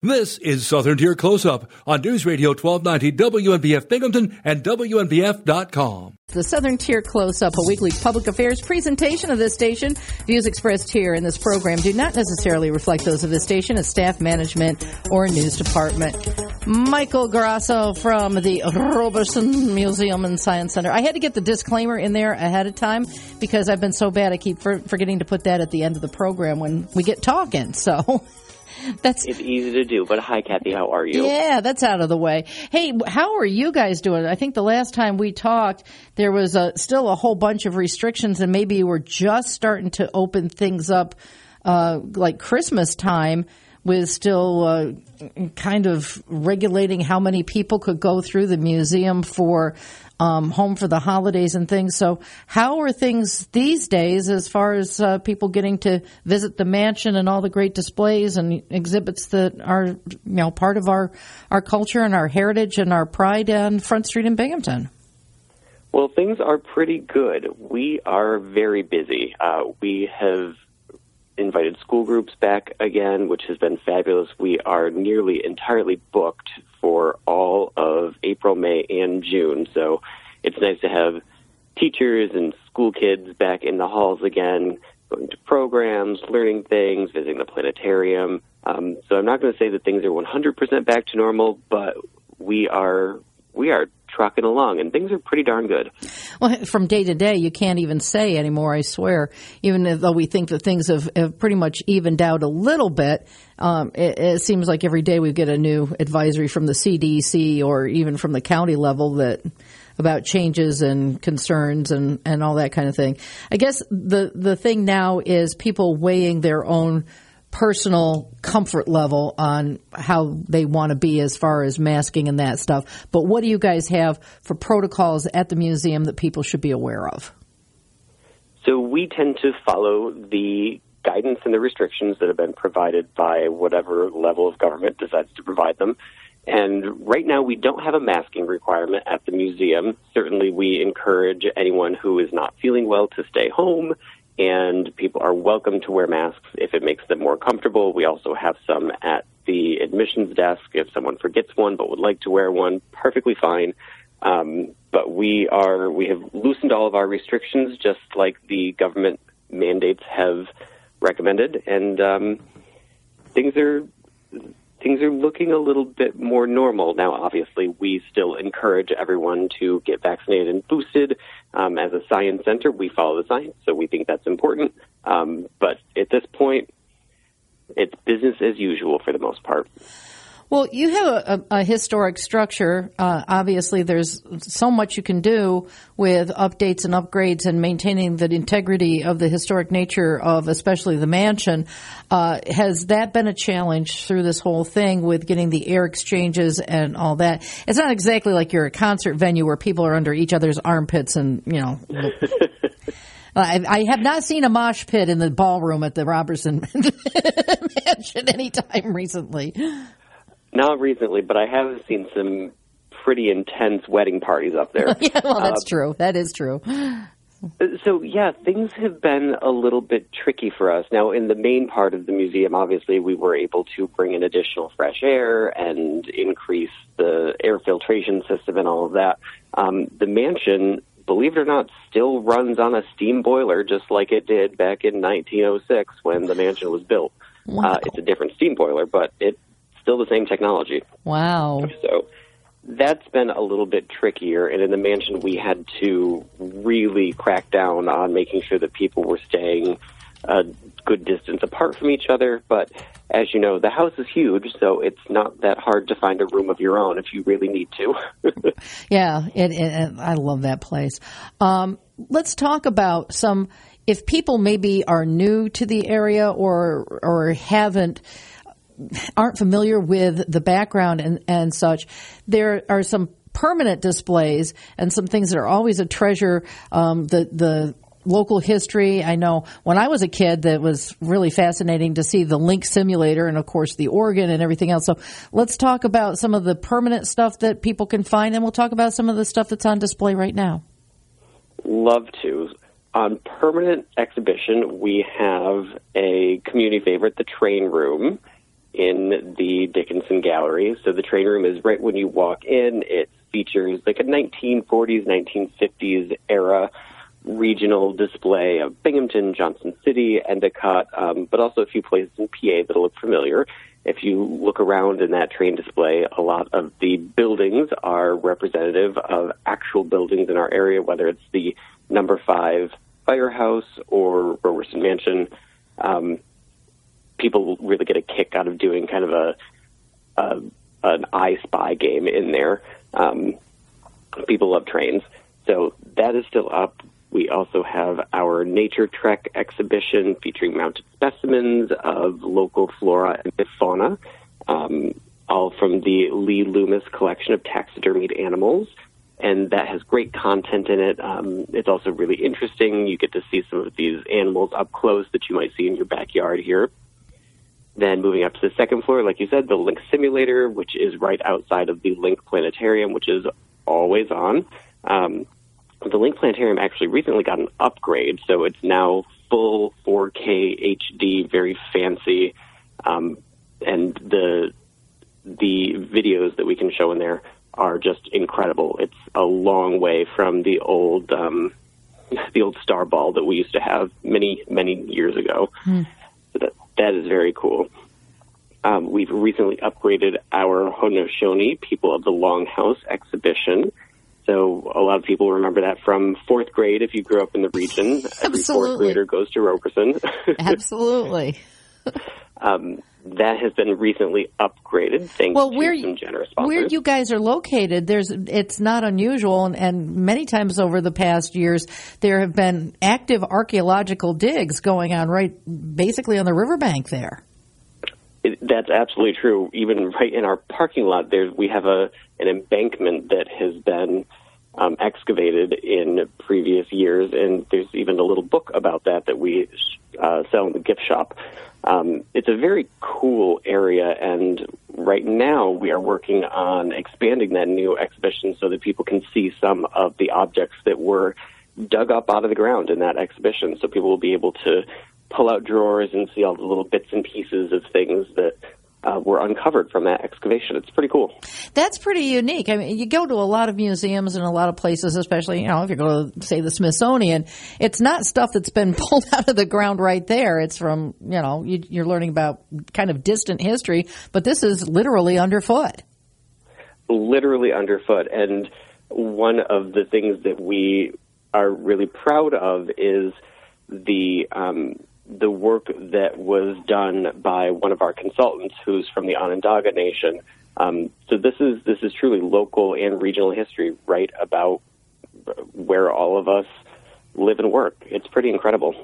This is Southern Tier Close Up on News Radio 1290 WNBF Binghamton and WNBF.com. The Southern Tier Close Up, a weekly public affairs presentation of this station. Views expressed here in this program do not necessarily reflect those of the station, its staff, management, or news department. Michael Grasso from the Roberson Museum and Science Center. I had to get the disclaimer in there ahead of time because I've been so bad I keep forgetting to put that at the end of the program when we get talking. So. That's it's easy to do. But hi, Kathy, how are you? Yeah, that's out of the way. Hey, how are you guys doing? I think the last time we talked, there was a, still a whole bunch of restrictions, and maybe you were just starting to open things up, uh, like Christmas time, with still uh, kind of regulating how many people could go through the museum for um, home for the holidays and things. So, how are things these days as far as uh, people getting to visit the mansion and all the great displays and exhibits that are you know part of our our culture and our heritage and our pride on Front Street in Binghamton? Well, things are pretty good. We are very busy. Uh, we have invited school groups back again, which has been fabulous. We are nearly entirely booked for all of April, May, and June. So it's nice to have teachers and school kids back in the halls again, going to programs, learning things, visiting the planetarium. Um, so I'm not going to say that things are 100% back to normal, but we are we are trucking along, and things are pretty darn good. Well, from day to day, you can't even say anymore. I swear. Even though we think that things have, have pretty much evened out a little bit, um, it, it, seems like every day we get a new advisory from the CDC or even from the county level that about changes and concerns and, and all that kind of thing. I guess the the thing now is people weighing their own personal comfort level on how they want to be as far as masking and that stuff. But what do you guys have for protocols at the museum that people should be aware of? So we tend to follow the guidance and the restrictions that have been provided by whatever level of government decides to provide them. And right now, we don't have a masking requirement at the museum. Certainly, we encourage anyone who is not feeling well to stay home and people are welcome to wear masks if it makes them more comfortable. We also have some at the admissions desk if someone forgets one but would like to wear one, perfectly fine. Um, but we are we have loosened all of our restrictions just like the government mandates have recommended, and um, things are things are looking a little bit more normal now. Obviously, we still encourage everyone to get vaccinated and boosted. Um, as a science center, we follow the science, so we think that's important. Um, but at this point, it's business as usual for the most part. Well, you have a, a, a historic structure. Uh, obviously, there's so much you can do with updates and upgrades and maintaining the integrity of the historic nature of, especially the mansion. Uh, has that been a challenge through this whole thing with getting the air exchanges and all that? It's not exactly like you're a concert venue where people are under each other's armpits and you know. I, I, have not seen a mosh pit in the ballroom at the Roberson Mansion anytime recently. Not recently, but I have seen some pretty intense wedding parties up there. yeah, well, that's uh, true. That is true. So, yeah, things have been a little bit tricky for us. Now, in the main part of the museum, obviously, we were able to bring in additional fresh air and increase the air filtration system and all of that. Um, the mansion, believe it or not, still runs on a steam boiler just like it did back in 1906 when the mansion was built. Wow. Uh, it's a different steam boiler, but it still the same technology. Wow. So that's been a little bit trickier. And in the mansion, we had to really crack down on making sure that people were staying a good distance apart from each other. But as you know, the house is huge, so it's not that hard to find a room of your own if you really need to. yeah, it, it, I love that place. Um, let's talk about some. If people maybe are new to the area or or haven't aren't familiar with the background and, and such, there are some permanent displays and some things that are always a treasure. Um, the the local history. I know when I was a kid, that was really fascinating to see the Link simulator and, of course, the organ and everything else. So let's talk about some of the permanent stuff that people can find, and we'll talk about some of the stuff that's on display right now. Love to. On permanent exhibition, we have a community favorite, the train room in the Dickinson Gallery. So the train room is right when you walk in. It features like a 1940s, 1950s era regional display of Binghamton, Johnson City, Endicott, um, but also a few places in PA that'll look familiar. If you look around in that train display, a lot of the buildings are representative of actual buildings in our area, whether it's the number five firehouse or Roberson Mansion. Um, people really get a kick out of doing kind of a, a an I Spy game in there. Um, people love trains, so that is still up. We also have our Nature Trek exhibition featuring mounted specimens of local flora and fauna, um, all from the Lee Loomis collection of taxidermied animals. And that has great content in it. Um, it's also really interesting. You get to see some of these animals up close that you might see in your backyard here. Then moving up to the second floor, like you said, the Link Simulator, which is right outside of the Link Planetarium, which is always on. Um, the Link Planetarium actually recently got an upgrade, so it's now full 4K HD, very fancy, um, and the the videos that we can show in there are just incredible. It's a long way from the old um, the old star ball that we used to have many many years ago. Hmm. So that that is very cool. Um, we've recently upgraded our Haudenosaunee People of the Longhouse exhibition so a lot of people remember that from fourth grade. If you grew up in the region, every fourth grader goes to Roberson. Absolutely. um, that has been recently upgraded thanks well, where, to some generous sponsors. Where you guys are located, there's it's not unusual, and, and many times over the past years, there have been active archaeological digs going on right, basically on the riverbank there. It, that's absolutely true. Even right in our parking lot, there we have a an embankment that has been um, excavated in previous years, and there's even a little book about that that we uh, sell in the gift shop. Um, it's a very cool area, and right now we are working on expanding that new exhibition so that people can see some of the objects that were dug up out of the ground in that exhibition. So people will be able to pull out drawers and see all the little bits and pieces of things that uh, were uncovered from that excavation. It's pretty cool. That's pretty unique. I mean, you go to a lot of museums and a lot of places, especially, you know, if you go to, say, the Smithsonian, it's not stuff that's been pulled out of the ground right there. It's from, you know, you, you're learning about kind of distant history, but this is literally underfoot. Literally underfoot. And one of the things that we are really proud of is the um, the work that was done by one of our consultants who's from the Onondaga Nation. Um, so this is this is truly local and regional history, right about where all of us live and work. It's pretty incredible.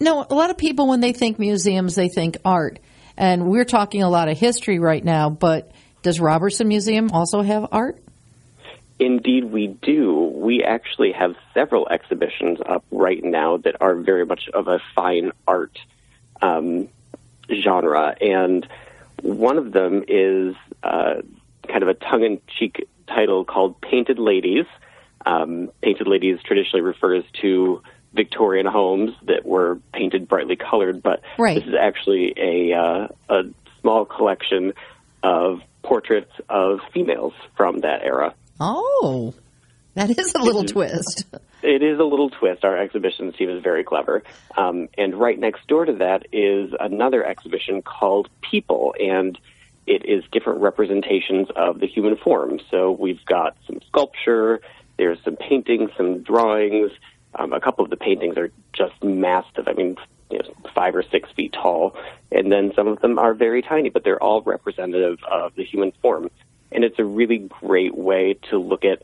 No, a lot of people when they think museums, they think art, and we're talking a lot of history right now. But does Roberson Museum also have art? Indeed, we do. We actually have several exhibitions up right now that are very much of a fine art um, genre, and one of them is uh, kind of a tongue-in-cheek title called "Painted Ladies." Um, Painted Ladies traditionally refers to Victorian homes that were painted brightly colored, but right. this is actually a uh, a small collection of portraits of females from that era. Oh, that is a little twist. It is a little twist. Our exhibition team is very clever. Um, and right next door to that is another exhibition called People, and it is different representations of the human form. So we've got some sculpture, there's some paintings, some drawings. Um, a couple of the paintings are just massive. I mean, you know, five or six feet tall, and then some of them are very tiny, but they're all representative of the human form and it's a really great way to look at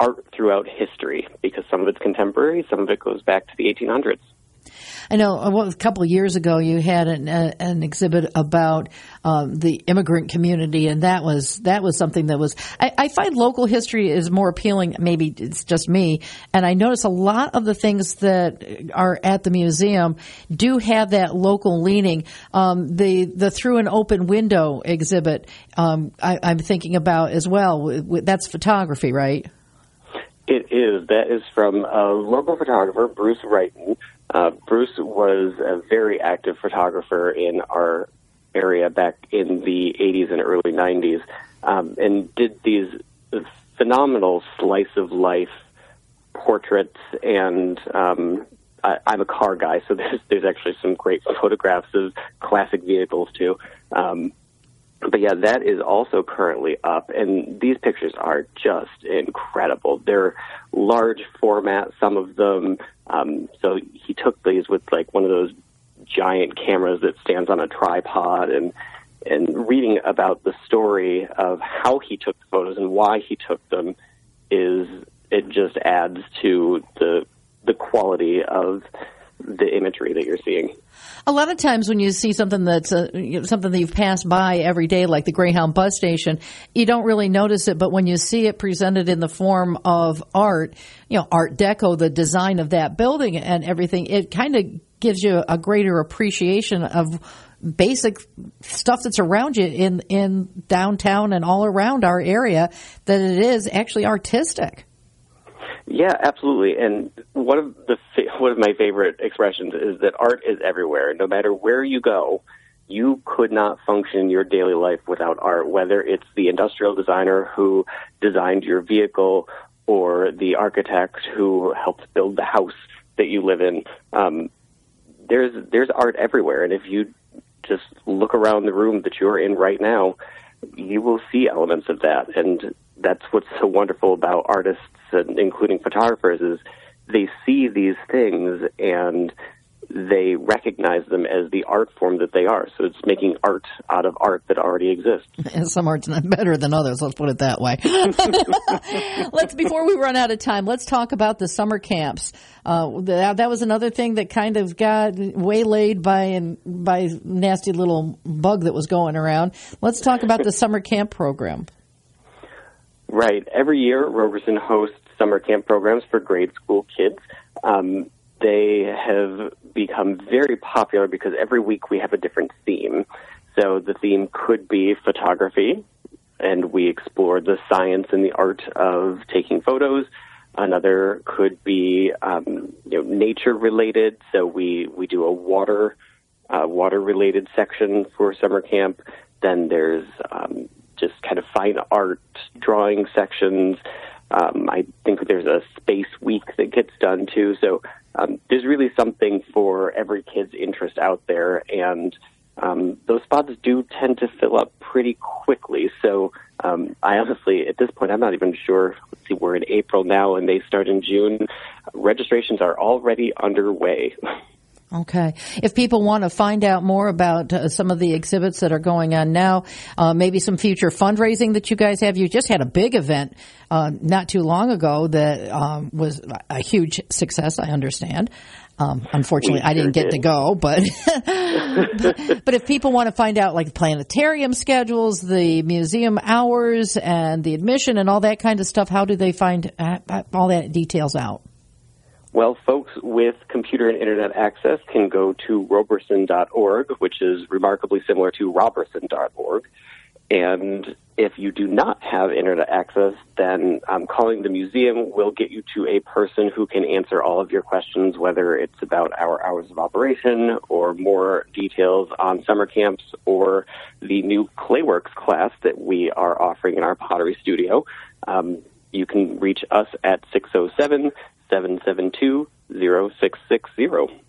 art throughout history because some of it's contemporary, some of it goes back to the 1800s. I know uh, a couple of years ago you had an, uh, an exhibit about um, the immigrant community, and that was that was something that was. I, I, find local history is more appealing. Maybe it's just me, and I notice a lot of the things that are at the museum do have that local leaning. Um, the the through an open window exhibit, um, I, am thinking about as well. That's photography, right? It is. That is from a local photographer, Bruce Wrighton. Uh, Bruce was a very active photographer in our area back in the 80s and early 90s, um, and did these phenomenal slice of life portraits and um, I, I'm a car guy, so there's there's actually some great photographs of classic vehicles too. Um, but yeah, that is also currently up, and these pictures are just incredible. They're large format, some of them. Um, so he took these with like one of those giant cameras that stands on a tripod, and and reading about the story of how he took the photos and why he took them is it just adds to the the quality of the imagery that you're seeing. A lot of times when you see something that's uh, you know, something that you've passed by every day, like the Greyhound bus station, you don't really notice it. But when you see it presented in the form of art, you know, Art Deco, the design of that building and everything, it kind of gives you a greater appreciation of basic stuff that's around you in in downtown and all around our area that it is actually artistic. Yeah, absolutely. And one of the one of my favorite expressions is that art is everywhere. No matter where you go, you could not function in your daily life without art. Whether it's the industrial designer who designed your vehicle, or the architect who helped build the house that you live in. Um, there's there's art everywhere, and if you just look around the room that you're in right now, you will see elements of that. And that's what's so wonderful about artists, and including photographers, is they see these things and they recognize them as the art form that they are. So it's making art out of art that already exists. And some art's not better than others. Let's put it that way. let's before we run out of time, let's talk about the summer camps. Uh, that, that was another thing that kind of got waylaid by and by nasty little bug that was going around. Let's talk about the summer camp program. Right. Every year, Roberson hosts summer camp programs for grade school kids. Um, they have become very popular because every week we have a different theme. So the theme could be photography, and we explore the science and the art of taking photos. Another could be um, you know, nature related. So we, we do a water uh, water related section for summer camp. Then there's um, just kind of fine art drawing sections. Um, I think there's a space week that gets done too. So um, there's really something for every kid's interest out there, and um, those spots do tend to fill up pretty quickly. So um, I honestly, at this point, I'm not even sure. Let's see, we're in April now, and they start in June. Registrations are already underway. Okay. If people want to find out more about uh, some of the exhibits that are going on now, uh, maybe some future fundraising that you guys have, you just had a big event uh, not too long ago that um, was a huge success, I understand. Um, unfortunately, I didn't get to go, but, but, but if people want to find out like planetarium schedules, the museum hours, and the admission and all that kind of stuff, how do they find uh, all that details out? Well, folks with computer and internet access can go to roberson.org, which is remarkably similar to roberson.org. And if you do not have internet access, then um, calling the museum will get you to a person who can answer all of your questions, whether it's about our hours of operation or more details on summer camps or the new Clayworks class that we are offering in our pottery studio. Um, you can reach us at 607 772 0660.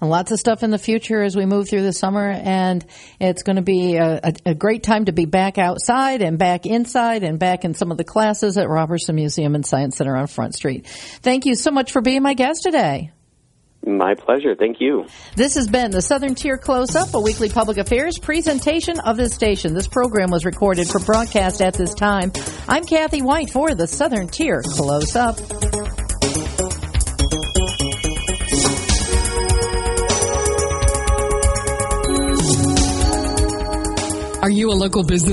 And lots of stuff in the future as we move through the summer, and it's going to be a, a, a, great time to be back outside and back inside and back in some of the classes at Roberson Museum and Science Center on Front Street. Thank you so much for being my guest today. My pleasure. Thank you. This has been the Southern Tier Close Up, a weekly public affairs presentation of this station. This program was recorded for broadcast at this time. I'm Kathy White for the Southern Tier Close Up. Are you a local business?